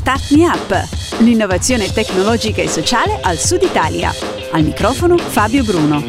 Start Me Up, l'innovazione tecnologica e sociale al Sud Italia. Al microfono Fabio Bruno.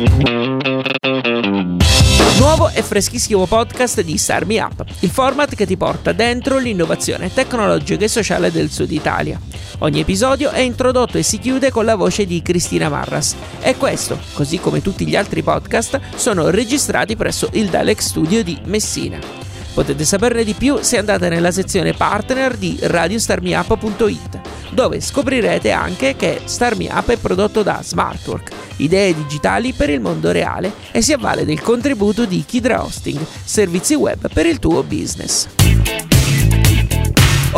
Nuovo e freschissimo podcast di Start Me Up, il format che ti porta dentro l'innovazione tecnologica e sociale del Sud Italia. Ogni episodio è introdotto e si chiude con la voce di Cristina Marras e questo, così come tutti gli altri podcast, sono registrati presso il Dalek Studio di Messina. Potete saperne di più se andate nella sezione partner di radiostarmiup.it, dove scoprirete anche che StarMeUp è prodotto da Smartwork, idee digitali per il mondo reale e si avvale del contributo di Kidra Hosting, servizi web per il tuo business.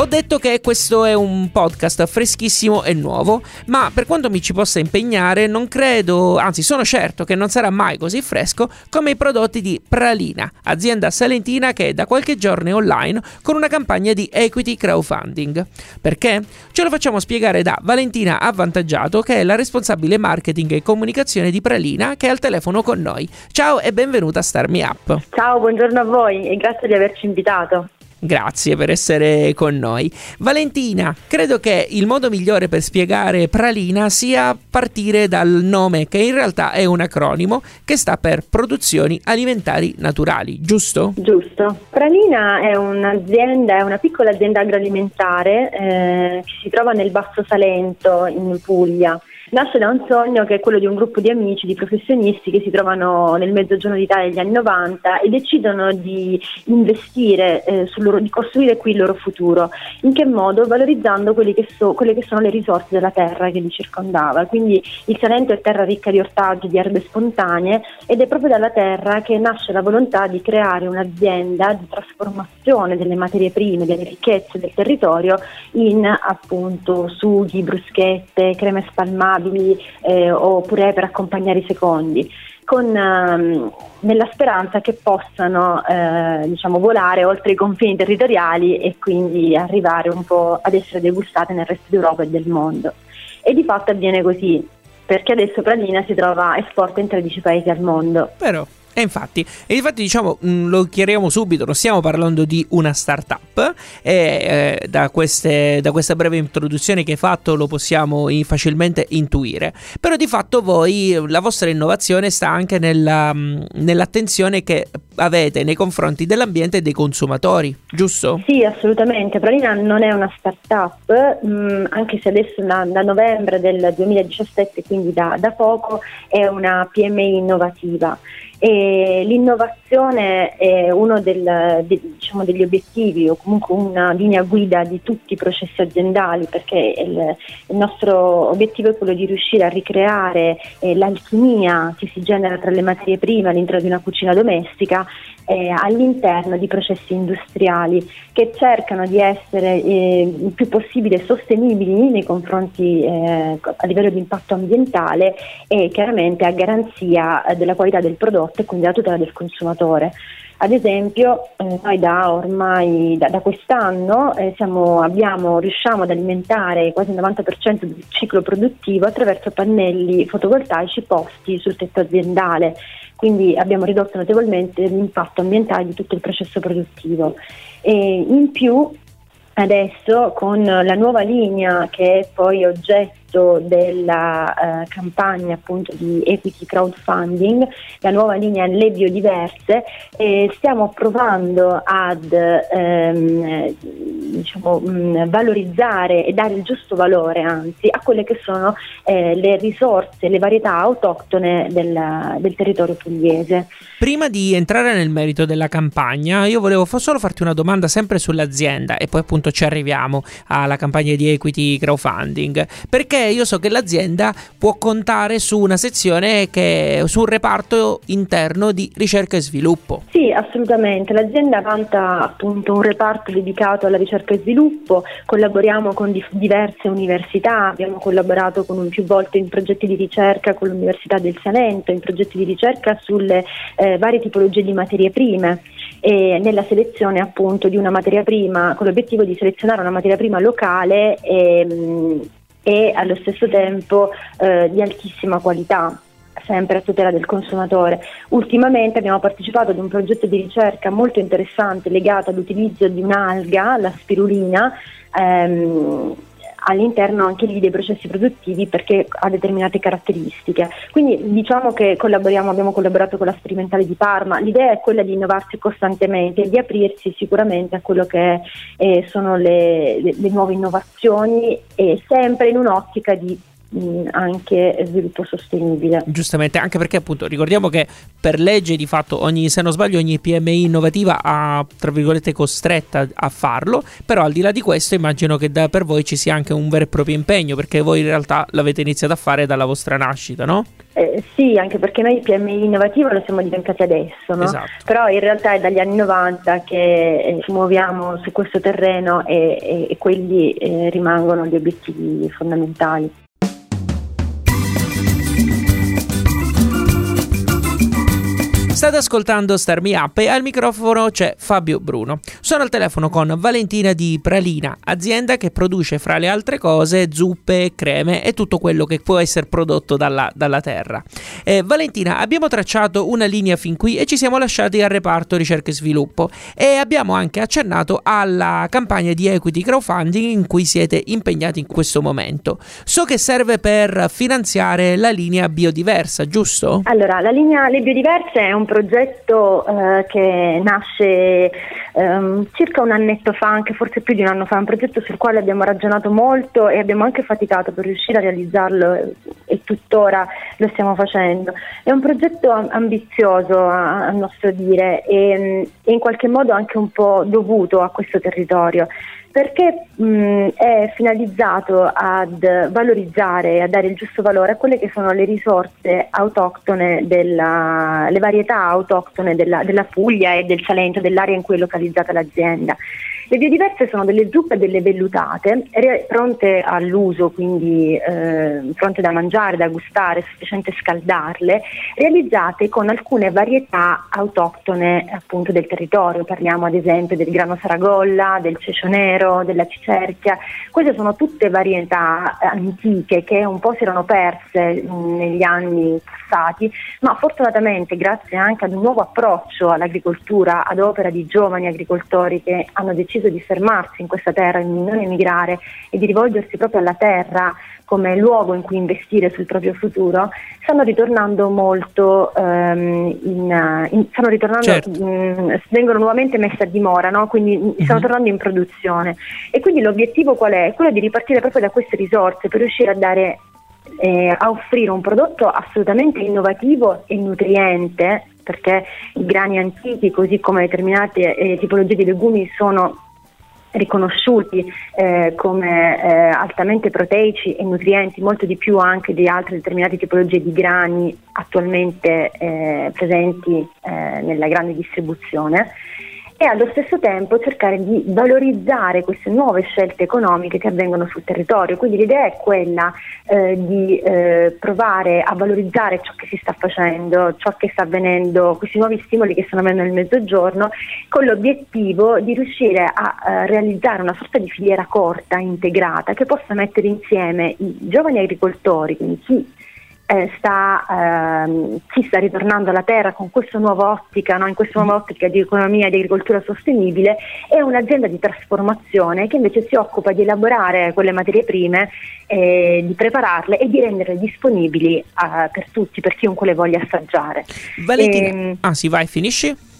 Ho detto che questo è un podcast freschissimo e nuovo, ma per quanto mi ci possa impegnare, non credo, anzi sono certo che non sarà mai così fresco come i prodotti di Pralina, azienda salentina che da qualche giorno è online con una campagna di equity crowdfunding. Perché? Ce lo facciamo spiegare da Valentina Avvantaggiato, che è la responsabile marketing e comunicazione di Pralina, che è al telefono con noi. Ciao e benvenuta a Star Me Up. Ciao, buongiorno a voi e grazie di averci invitato. Grazie per essere con noi. Valentina, credo che il modo migliore per spiegare Pralina sia partire dal nome, che in realtà è un acronimo che sta per Produzioni Alimentari Naturali, giusto? Giusto. Pralina è un'azienda, è una piccola azienda agroalimentare eh, che si trova nel Basso Salento, in Puglia nasce da un sogno che è quello di un gruppo di amici, di professionisti che si trovano nel mezzogiorno d'Italia negli anni 90 e decidono di investire, eh, loro, di costruire qui il loro futuro. In che modo? Valorizzando che so, quelle che sono le risorse della terra che li circondava. Quindi il Salento è terra ricca di ortaggi, di erbe spontanee ed è proprio dalla terra che nasce la volontà di creare un'azienda di trasformazione delle materie prime, delle ricchezze del territorio in appunto sughi, bruschette, creme spalmabili stabili eh, oppure per accompagnare i secondi. Con, ehm, nella speranza che possano eh, diciamo, volare oltre i confini territoriali e quindi arrivare un po' ad essere degustate nel resto d'Europa e del mondo. E di fatto avviene così, perché adesso Pralina si trova esporta in 13 paesi al mondo. Però e infatti, e infatti diciamo, mm, lo chiariamo subito, non stiamo parlando di una startup e eh, da, queste, da, questa breve introduzione che hai fatto lo possiamo facilmente intuire, però di fatto voi, la vostra innovazione sta anche nella, mm, nell'attenzione che avete nei confronti dell'ambiente e dei consumatori, giusto? Sì, assolutamente, Pralina non è una startup, mh, mm, anche se adesso da, da, novembre del 2017, quindi da, da poco, è una PMI innovativa. E l'innovazione è uno del, de, diciamo, degli obiettivi o comunque una linea guida di tutti i processi aziendali perché il, il nostro obiettivo è quello di riuscire a ricreare eh, l'alchimia che si genera tra le materie prime all'interno di una cucina domestica eh, all'interno di processi industriali che cercano di essere eh, il più possibile sostenibili nei confronti eh, a livello di impatto ambientale e chiaramente a garanzia eh, della qualità del prodotto prodotte e quindi la tutela del consumatore. Ad esempio, eh, noi da ormai da, da quest'anno eh, siamo, abbiamo, riusciamo ad alimentare quasi il 90% del ciclo produttivo attraverso pannelli fotovoltaici posti sul tetto aziendale, quindi abbiamo ridotto notevolmente l'impatto ambientale di tutto il processo produttivo. E in più adesso con la nuova linea che è poi oggetto frutto della eh, campagna appunto di equity crowdfunding, la nuova linea Le Biodiverse, e stiamo provando ad ehm, diciamo, mh, valorizzare e dare il giusto valore anzi a quelle che sono eh, le risorse, le varietà autoctone del, del territorio pugliese. Prima di entrare nel merito della campagna, io volevo solo farti una domanda sempre sull'azienda e poi appunto ci arriviamo alla campagna di equity crowdfunding. Perché io so che l'azienda può contare su una sezione che su un reparto interno di ricerca e sviluppo. Sì, assolutamente. L'azienda vanta appunto un reparto dedicato alla ricerca e sviluppo, collaboriamo con di- diverse università, abbiamo collaborato con più volte in progetti di ricerca con l'Università del Salento, in progetti di ricerca sulle eh, varie tipologie di materie prime e nella selezione appunto di una materia prima con l'obiettivo di selezionare una materia prima locale e, e allo stesso tempo eh, di altissima qualità sempre a tutela del consumatore. Ultimamente abbiamo partecipato ad un progetto di ricerca molto interessante legato all'utilizzo di un'alga, la spirulina, ehm, all'interno anche lì dei processi produttivi perché ha determinate caratteristiche. Quindi diciamo che collaboriamo, abbiamo collaborato con la sperimentale di Parma, l'idea è quella di innovarsi costantemente di aprirsi sicuramente a quello che eh, sono le, le, le nuove innovazioni e sempre in un'ottica di anche sviluppo sostenibile. Giustamente, anche perché appunto ricordiamo che per legge di fatto ogni, se non sbaglio, ogni PMI innovativa ha tra virgolette costretta a farlo, però al di là di questo immagino che da, per voi ci sia anche un vero e proprio impegno, perché voi in realtà l'avete iniziato a fare dalla vostra nascita, no? Eh, sì, anche perché noi PMI innovativo lo siamo diventati adesso, no? esatto. però in realtà è dagli anni 90 che eh, ci muoviamo su questo terreno e, e, e quelli eh, rimangono gli obiettivi fondamentali. State ascoltando Star Me Up e al microfono c'è Fabio Bruno. Sono al telefono con Valentina di Pralina, azienda che produce fra le altre cose zuppe, creme e tutto quello che può essere prodotto dalla, dalla terra. Eh, Valentina, abbiamo tracciato una linea fin qui e ci siamo lasciati al reparto ricerca e sviluppo e abbiamo anche accennato alla campagna di equity crowdfunding in cui siete impegnati in questo momento. So che serve per finanziare la linea biodiversa, giusto? Allora, la linea Le Biodiverse è un progetto eh, che nasce ehm, circa un annetto fa, anche forse più di un anno fa, un progetto sul quale abbiamo ragionato molto e abbiamo anche faticato per riuscire a realizzarlo e, e tuttora lo stiamo facendo. È un progetto ambizioso a, a nostro dire e, e in qualche modo anche un po' dovuto a questo territorio perché mh, è finalizzato ad valorizzare e a dare il giusto valore a quelle che sono le risorse autoctone, della, le varietà autoctone della, della Puglia e del Salento, dell'area in cui è localizzata l'azienda. Le biodiverse sono delle zuppe e delle vellutate pronte all'uso, quindi eh, pronte da mangiare, da gustare, è sufficiente scaldarle, realizzate con alcune varietà autoctone appunto del territorio. Parliamo ad esempio del grano saragolla, del cecio nero, della cicerchia. Queste sono tutte varietà antiche che un po' si erano perse mh, negli anni passati, ma fortunatamente grazie anche ad un nuovo approccio all'agricoltura ad opera di giovani agricoltori che hanno deciso deciso di fermarsi in questa terra, di non emigrare e di rivolgersi proprio alla terra come luogo in cui investire sul proprio futuro, stanno ritornando molto ehm, in, in, stanno ritornando, certo. mh, mm, vengono nuovamente messe a dimora, no? quindi mm, stanno uh-huh. tornando in produzione. E quindi l'obiettivo qual è? Quello di ripartire proprio da queste risorse per riuscire a dare eh, a offrire un prodotto assolutamente innovativo e nutriente perché i grani antichi così come determinate eh, tipologie di legumi sono riconosciuti eh, come eh, altamente proteici e nutrienti, molto di più anche di altre determinate tipologie di grani attualmente eh, presenti eh, nella grande distribuzione e allo stesso tempo cercare di valorizzare queste nuove scelte economiche che avvengono sul territorio. Quindi l'idea è quella eh, di eh, provare a valorizzare ciò che si sta facendo, ciò che sta avvenendo, questi nuovi stimoli che stanno avvenendo nel mezzogiorno, con l'obiettivo di riuscire a eh, realizzare una sorta di filiera corta, integrata, che possa mettere insieme i giovani agricoltori, quindi chi eh, sta, ehm, si sta ritornando alla terra con questa nuova ottica, no? in questa nuova ottica di economia e di agricoltura sostenibile, è un'azienda di trasformazione che invece si occupa di elaborare quelle materie prime, eh, di prepararle e di renderle disponibili eh, per tutti, per chiunque le voglia assaggiare. Valentina, e, ehm, ah sì, vai, finisci?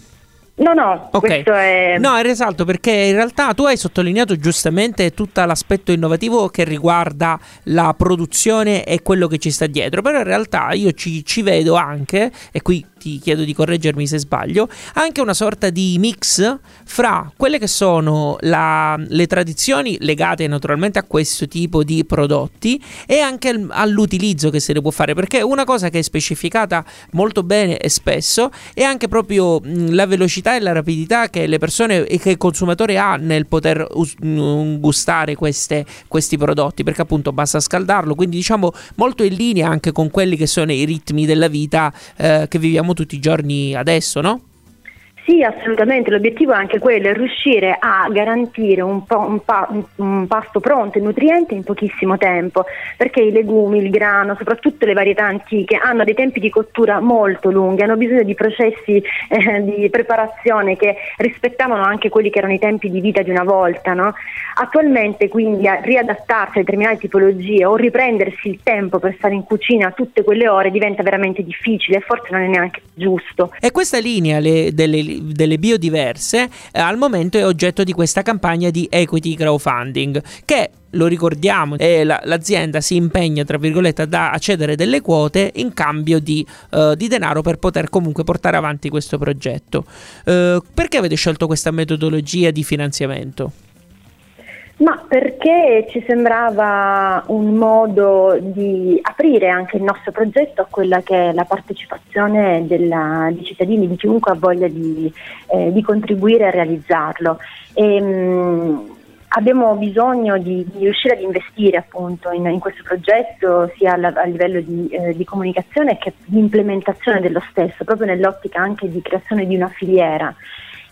No, no, okay. questo è... No, è risalto perché in realtà tu hai sottolineato giustamente tutto l'aspetto innovativo che riguarda la produzione e quello che ci sta dietro, però in realtà io ci, ci vedo anche, e qui ti chiedo di correggermi se sbaglio, anche una sorta di mix fra quelle che sono la, le tradizioni legate naturalmente a questo tipo di prodotti e anche all'utilizzo che se ne può fare, perché una cosa che è specificata molto bene e spesso è anche proprio la velocità e la rapidità che le persone e che il consumatore ha nel poter us- gustare queste, questi prodotti, perché appunto basta scaldarlo, quindi diciamo molto in linea anche con quelli che sono i ritmi della vita eh, che viviamo tutti i giorni adesso, no? Sì, assolutamente, l'obiettivo è anche quello, è riuscire a garantire un, po', un, pa- un, pasto pronto e nutriente in pochissimo tempo, perché i legumi, il grano, soprattutto le varietà antiche, hanno dei tempi di cottura molto lunghi, hanno bisogno di processi eh, di preparazione che rispettavano anche quelli che erano i tempi di vita di una volta. No? Attualmente quindi riadattarsi a determinate tipologie o riprendersi il tempo per stare in cucina tutte quelle ore diventa veramente difficile e forse non è neanche giusto. E questa linea le, delle delle biodiverse eh, al momento è oggetto di questa campagna di equity crowdfunding che lo ricordiamo, eh, la, l'azienda si impegna, tra virgolette, a cedere delle quote in cambio di, uh, di, denaro per poter comunque portare avanti questo progetto. Uh, perché avete scelto questa metodologia di finanziamento? Ma perché ci sembrava un modo di aprire anche il nostro progetto a quella che è la partecipazione della, di cittadini, di chiunque ha voglia di, eh, di contribuire a realizzarlo. E, ehm, mh, abbiamo bisogno di, di, riuscire ad investire appunto in, in questo progetto sia a, a livello di, eh, di, comunicazione che di implementazione dello stesso, proprio nell'ottica anche di creazione di una filiera.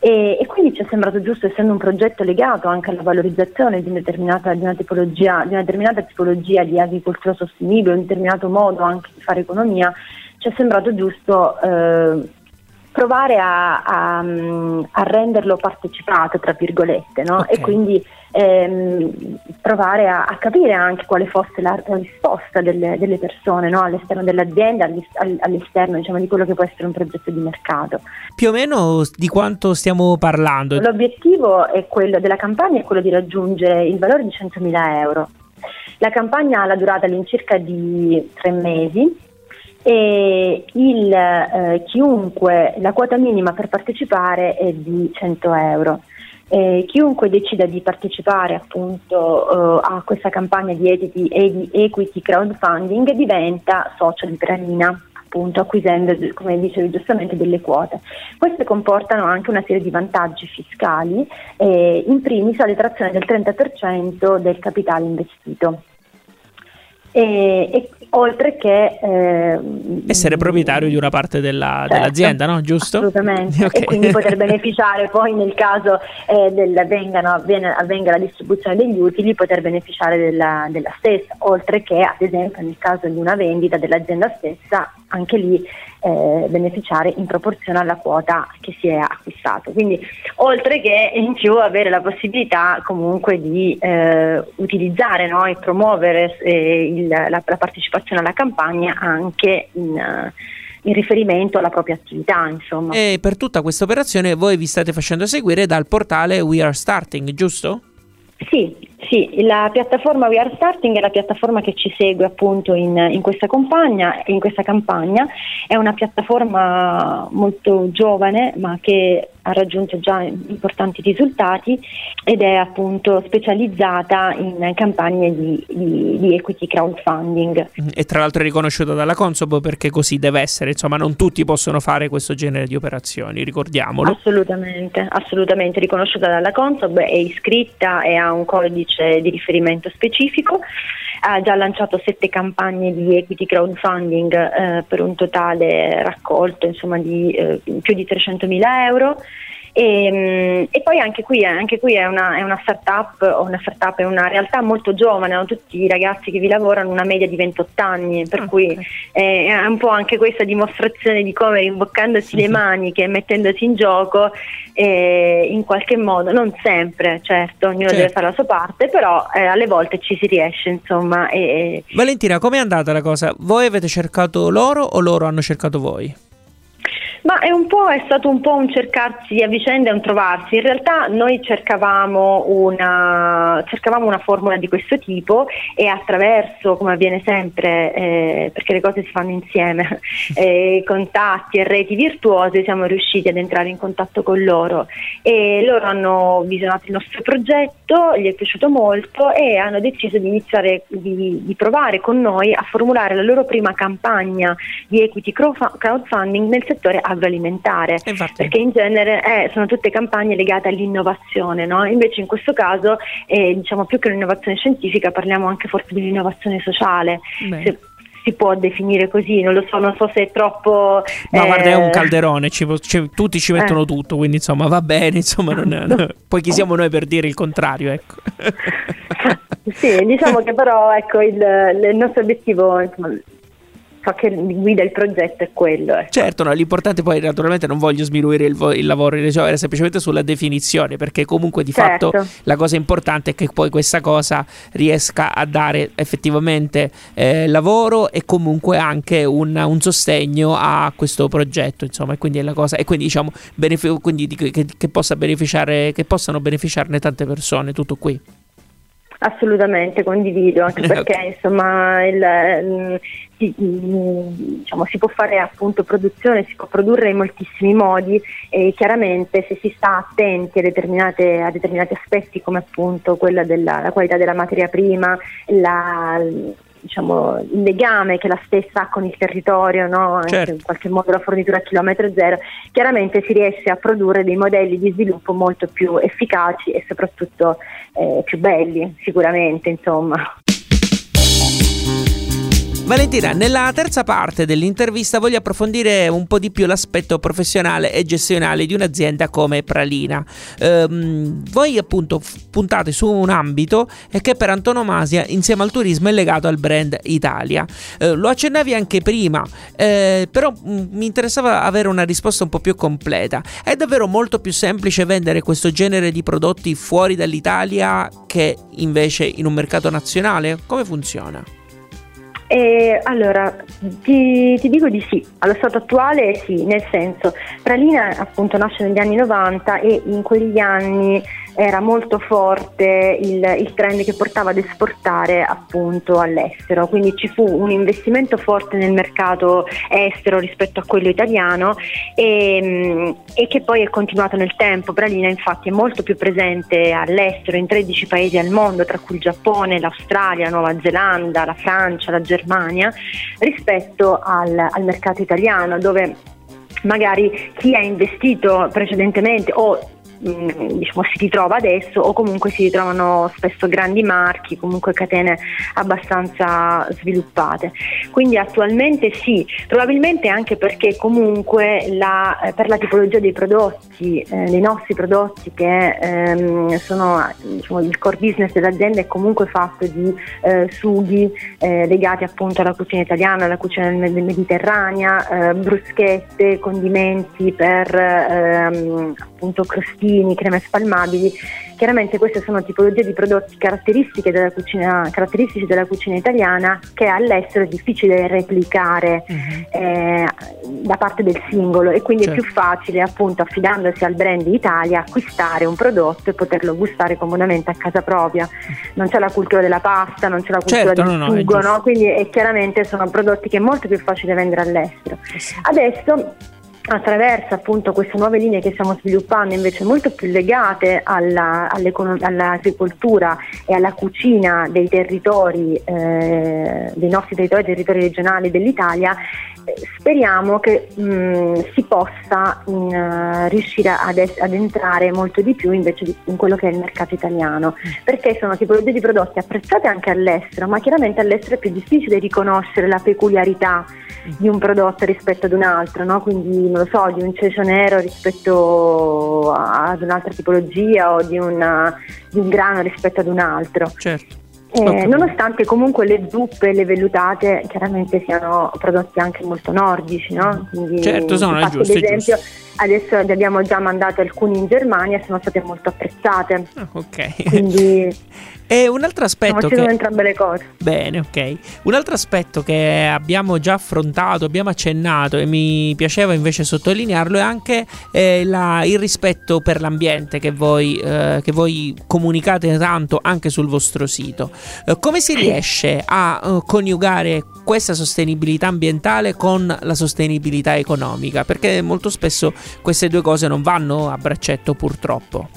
E, e, quindi ci è sembrato giusto, essendo un progetto legato anche alla valorizzazione di, una determinata, di una, tipologia, di una determinata tipologia di agricoltura sostenibile, un determinato modo anche di fare economia, ci è sembrato giusto eh, provare a, a, a, renderlo partecipato, tra virgolette, no? okay. e quindi ehm, provare a, a, capire anche quale fosse la, la risposta delle, delle persone no? all'esterno dell'azienda, all'esterno diciamo, di quello che può essere un progetto di mercato. Più o meno di quanto stiamo parlando? L'obiettivo quello, della campagna è quello di raggiungere il valore di 100.000 euro. La campagna ha la durata all'incirca di tre mesi e il, eh, chiunque, la quota minima per partecipare è di 100 euro. Eh, chiunque decida di partecipare appunto eh, a questa campagna di equity, di equity crowdfunding diventa socio di Pranina appunto acquisendo, come dicevi giustamente, delle quote. Queste comportano anche una serie di vantaggi fiscali, eh, in primis la detrazione del 30% del capitale investito. E, e, oltre che eh, essere proprietario di una parte della, certo, dell'azienda, no? Giusto? Assolutamente. Okay. E quindi poter beneficiare poi nel caso eh, del, vengano, avvenga, avvenga, la distribuzione degli utili, poter beneficiare della, della, stessa, oltre che ad esempio nel caso di una vendita dell'azienda stessa, anche lì eh, beneficiare in proporzione alla quota che si è acquistato. Quindi oltre che in più avere la possibilità comunque di eh, utilizzare no, e promuovere eh, il, la, la, partecipazione alla campagna anche in, in riferimento alla propria attività. Insomma. E per tutta questa operazione voi vi state facendo seguire dal portale We Are Starting, giusto? Sì, sì, la piattaforma We Are Starting è la piattaforma che ci segue appunto in, in, questa, campagna, in questa campagna, è una piattaforma molto giovane ma che ha raggiunto già importanti risultati ed è appunto specializzata in campagne di, di, di equity crowdfunding. E tra l'altro è riconosciuta dalla Consob perché così deve essere, insomma non tutti possono fare questo genere di operazioni, ricordiamolo. Assolutamente, assolutamente riconosciuta dalla Consob, è iscritta e ha un codice di riferimento specifico. Ha già lanciato sette campagne di equity crowdfunding eh, per un totale raccolto insomma, di eh, più di 300.000 euro e, ehm, e, poi anche qui, anche qui è, una, è, una, startup, una startup, è una realtà molto giovane, hanno tutti i ragazzi che vi lavorano una media di 28 anni, per okay. cui è, è un po' anche questa dimostrazione di come rimboccandosi le maniche e mettendosi in gioco eh, in qualche modo, non sempre, certo, ognuno certo. deve fare la sua parte, però eh, alle volte ci si riesce, insomma. E, Valentina, com'è andata la cosa? Voi avete cercato loro o loro hanno cercato voi? Ma è, un po', è stato un po' un cercarsi a vicenda e un trovarsi. In realtà noi cercavamo una, cercavamo una formula di questo tipo e attraverso, come avviene sempre, eh, perché le cose si fanno insieme, eh, contatti e reti virtuose, siamo riusciti ad entrare in contatto con loro. E loro hanno visionato il nostro progetto, gli è piaciuto molto e hanno deciso di iniziare, di, di provare con noi a formulare la loro prima campagna di equity crowdfunding nel settore agroalimentare, Infatti. perché in genere eh, sono tutte campagne legate all'innovazione, no? invece in questo caso eh, diciamo più che un'innovazione scientifica parliamo anche forse di un'innovazione sociale. Si può definire così, non lo so, non so se è troppo... Ma eh... guarda, è un calderone, ci, ci, tutti ci mettono eh. tutto, quindi insomma va bene, insomma, non è, no. poi chi siamo noi per dire il contrario, ecco. sì, diciamo che però ecco, il, il nostro obiettivo insomma, ciò che guida il progetto è quello. Ecco. Certo, no, l'importante poi naturalmente non voglio sminuire il, vo- il lavoro, era semplicemente sulla definizione, perché comunque di certo. fatto la cosa importante è che poi questa cosa riesca a dare effettivamente eh, lavoro e comunque anche un, un, sostegno a questo progetto, insomma, e quindi è la cosa, e quindi diciamo benefic- quindi che, che, possa beneficiare, che possano beneficiarne tante persone, tutto qui. Assolutamente, condivido, anche perché insomma il, mm, si, mm, diciamo, si, può fare appunto produzione, si può produrre in moltissimi modi e chiaramente se si sta attenti a, a determinati aspetti come appunto quella della qualità della materia prima, la, diciamo, il legame che la stessa ha con il territorio, no? certo. in qualche modo la fornitura a chilometro zero, chiaramente si riesce a produrre dei modelli di sviluppo molto più efficaci e soprattutto eh, più belli, sicuramente. Insomma. Valentina, nella terza parte dell'intervista voglio approfondire un po' di più l'aspetto professionale e gestionale di un'azienda come Pralina. Ehm, voi appunto puntate su un ambito che per antonomasia insieme al turismo è legato al brand Italia. Eh, lo accennavi anche prima, eh, però mm, mi interessava avere una risposta un po' più completa. È davvero molto più semplice vendere questo genere di prodotti fuori dall'Italia che invece in un mercato nazionale? Come funziona? Eh, allora, ti, ti, dico di sì, allo stato attuale sì, nel senso, Pralina appunto nasce negli anni 90 e in quegli anni era molto forte il, il, trend che portava ad esportare appunto all'estero, quindi ci fu un investimento forte nel mercato estero rispetto a quello italiano e, mm, e che poi è continuato nel tempo. Bralina infatti è molto più presente all'estero, in 13 paesi al mondo, tra cui il Giappone, l'Australia, la Nuova Zelanda, la Francia, la Germania, rispetto al, al mercato italiano dove magari chi ha investito precedentemente o diciamo, si ritrova adesso o comunque si ritrovano spesso grandi marchi, comunque catene abbastanza sviluppate. Quindi attualmente sì, probabilmente anche perché comunque la, eh, per la tipologia dei prodotti, eh, dei nostri prodotti che ehm, sono diciamo, il core business dell'azienda è comunque fatto di eh, sughi eh, legati appunto alla cucina italiana, alla cucina mediterranea, eh, bruschette, condimenti per ehm, appunto crostini budini, creme spalmabili. Chiaramente queste sono tipologie di prodotti caratteristiche della cucina, caratteristici della cucina italiana che all'estero è difficile replicare uh-huh. eh, da parte del singolo e quindi certo. è più facile appunto affidandosi al brand Italia acquistare un prodotto e poterlo gustare comodamente a casa propria. Non c'è la cultura della pasta, non c'è la cultura certo, del no, sugo, no, quindi è chiaramente sono prodotti che è molto più facile vendere all'estero. Eh Adesso attraverso appunto queste nuove linee che stiamo sviluppando invece molto più legate alla, all'agricoltura e alla cucina dei territori, eh, dei nostri territori, territori regionali dell'Italia, eh, speriamo che mh, mm, si possa mh, mm, riuscire ad, es- ad, entrare molto di più invece di, in quello che è il mercato italiano, perché sono tipologie di prodotti apprezzate anche all'estero, ma chiaramente all'estero è più difficile riconoscere la peculiarità di un prodotto rispetto ad un altro, no? quindi non lo so, di un cecio nero rispetto ad un'altra tipologia o di, una, di un grano rispetto ad un altro. Certo. Eh, nonostante comunque le zuppe e le vellutate chiaramente siano prodotti anche molto nordici, no? Quindi, certo, sono è giusto, esempio, adesso ne abbiamo già mandato alcuni in Germania e sono state molto apprezzate. Ah, ok. Quindi E un altro aspetto che... entrambe le cose. Bene, ok. Un altro aspetto che abbiamo già affrontato, abbiamo accennato e mi piaceva invece sottolinearlo è anche eh, la, il rispetto per l'ambiente che voi, eh, che voi, comunicate tanto anche sul vostro sito. Eh, come si riesce a uh, coniugare questa sostenibilità ambientale con la sostenibilità economica? Perché molto spesso queste due cose non vanno a braccetto purtroppo.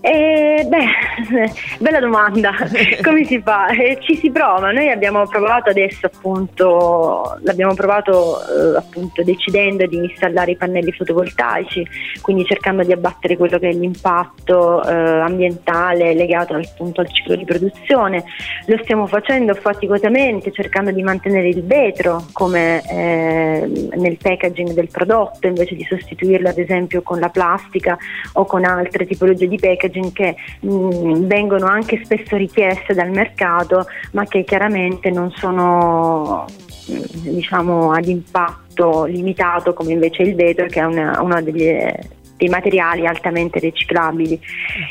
E Eh, beh, bella domanda. Come si fa? Eh, ci si prova. Noi abbiamo provato adesso appunto, l'abbibiamo provato eh, appunto decidendo di installare i pannelli fotovoltaici, quindi cercando di abbattere quello che è l'impatto eh, ambientale legato appunto al ciclo di produzione. Lo stiamo facendo faticosamente cercando di mantenere il vetro come eh, nel packaging del prodotto invece di sostituirlo ad esempio con la plastica o con altre tipologie di packaging che mh, mm, vengono anche spesso richieste dal mercato ma che chiaramente non sono mm, diciamo ad impatto limitato come invece il vetro che è una, uno degli, dei materiali altamente riciclabili.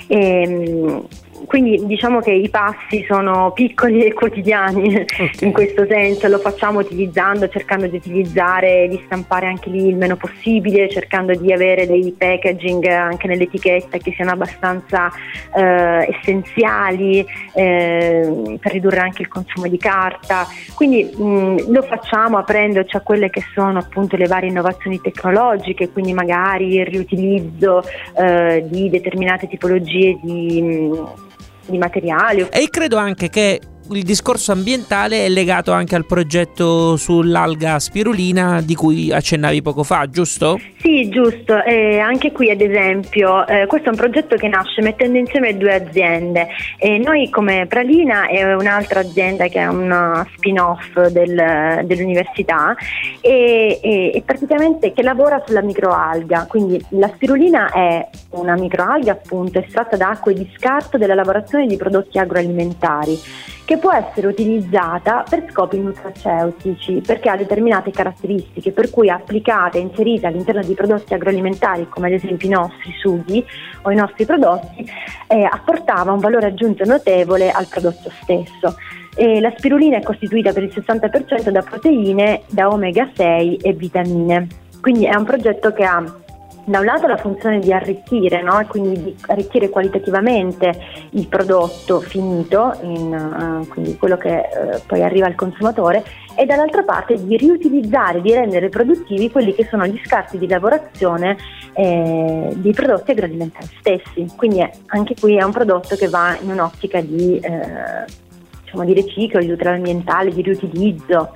E, ehm, quindi diciamo che i passi sono piccoli e quotidiani okay. in questo senso, lo facciamo utilizzando, cercando di utilizzare, di stampare anche lì il meno possibile, cercando di avere dei packaging anche nell'etichetta che siano abbastanza eh, essenziali eh, per ridurre anche il consumo di carta. Quindi mh, lo facciamo aprendoci a quelle che sono appunto le varie innovazioni tecnologiche, quindi magari il riutilizzo eh, di determinate tipologie di mh, di materiali. E credo anche che il discorso ambientale è legato anche al progetto sull'alga spirulina di cui accennavi poco fa, giusto? Sì, giusto. Eh, anche qui, ad esempio, eh, questo è un progetto che nasce mettendo insieme due aziende. E noi, come Pralina, è un'altra azienda che è una spin-off del, dell'università e, e, e, praticamente che lavora sulla microalga. Quindi la spirulina è una microalga appunto estratta da acque di scarto della lavorazione di prodotti agroalimentari che può essere utilizzata per scopi nutraceutici perché ha determinate caratteristiche per cui applicata e inserita all'interno di prodotti agroalimentari come ad esempio i nostri sughi o i nostri prodotti eh, apportava un valore aggiunto notevole al prodotto stesso. E la spirulina è costituita per il 60% da proteine, da omega 6 e vitamine. Quindi è un progetto che ha da un lato la funzione di arricchire, no? quindi di arricchire qualitativamente il prodotto finito, in, uh, quindi quello che uh, poi arriva al consumatore, e dall'altra parte di riutilizzare, di rendere produttivi quelli che sono gli scarti di lavorazione eh, dei prodotti agroalimentari stessi. Quindi è, anche qui è un prodotto che va in un'ottica di, eh, diciamo, di riciclo, di tutela ambientale, di riutilizzo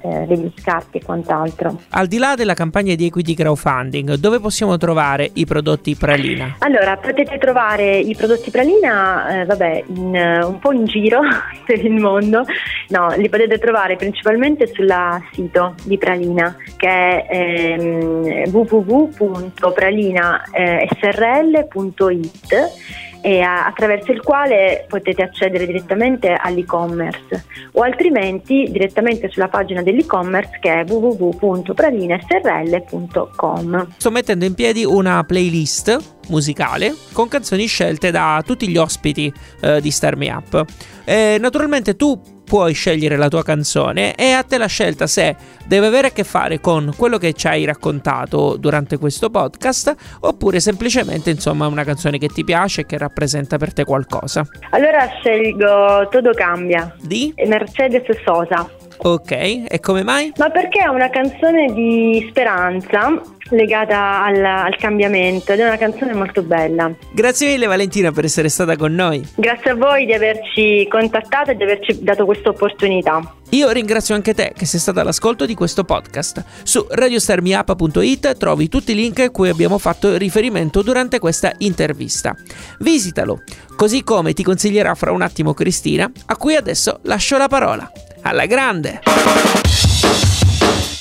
eh, degli scarti e quant'altro. Al di là della campagna di equity crowdfunding, dove possiamo trovare i prodotti Pralina? Allora, potete trovare i prodotti Pralina, eh, vabbè, in, uh, un po' in giro per il mondo. No, li potete trovare principalmente sul sito di Pralina, che è ehm, www.pralinasrl.it attraverso il quale potete accedere direttamente all'e-commerce o altrimenti direttamente sulla pagina dell'e-commerce che è www.pralinesrl.com. Sto mettendo in piedi una playlist musicale con canzoni scelte da tutti gli ospiti eh, di Star Me Up. Eh, naturalmente tu puoi scegliere la tua canzone e a te la scelta se deve avere a che fare con quello che ci hai raccontato durante questo podcast oppure semplicemente insomma una canzone che ti piace e che rappresenta per te qualcosa. Allora scelgo Todo cambia di Mercedes Sosa. Ok, e come mai? Ma perché è una canzone di speranza legata al, al, cambiamento ed è una canzone molto bella. Grazie mille Valentina per essere stata con noi. Grazie a voi di averci contattato e di averci dato questa opportunità. Io ringrazio anche te che sei stata all'ascolto di questo podcast. Su radiostarmiup.it trovi tutti i link a cui abbiamo fatto riferimento durante questa intervista. Visitalo, così come ti consiglierà fra un attimo Cristina, a cui adesso lascio la parola. Alla grande!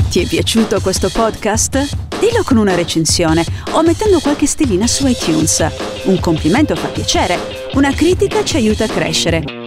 Ti è piaciuto questo podcast? Dillo con una recensione o mettendo qualche stellina su iTunes. Un complimento fa piacere, una critica ci aiuta a crescere.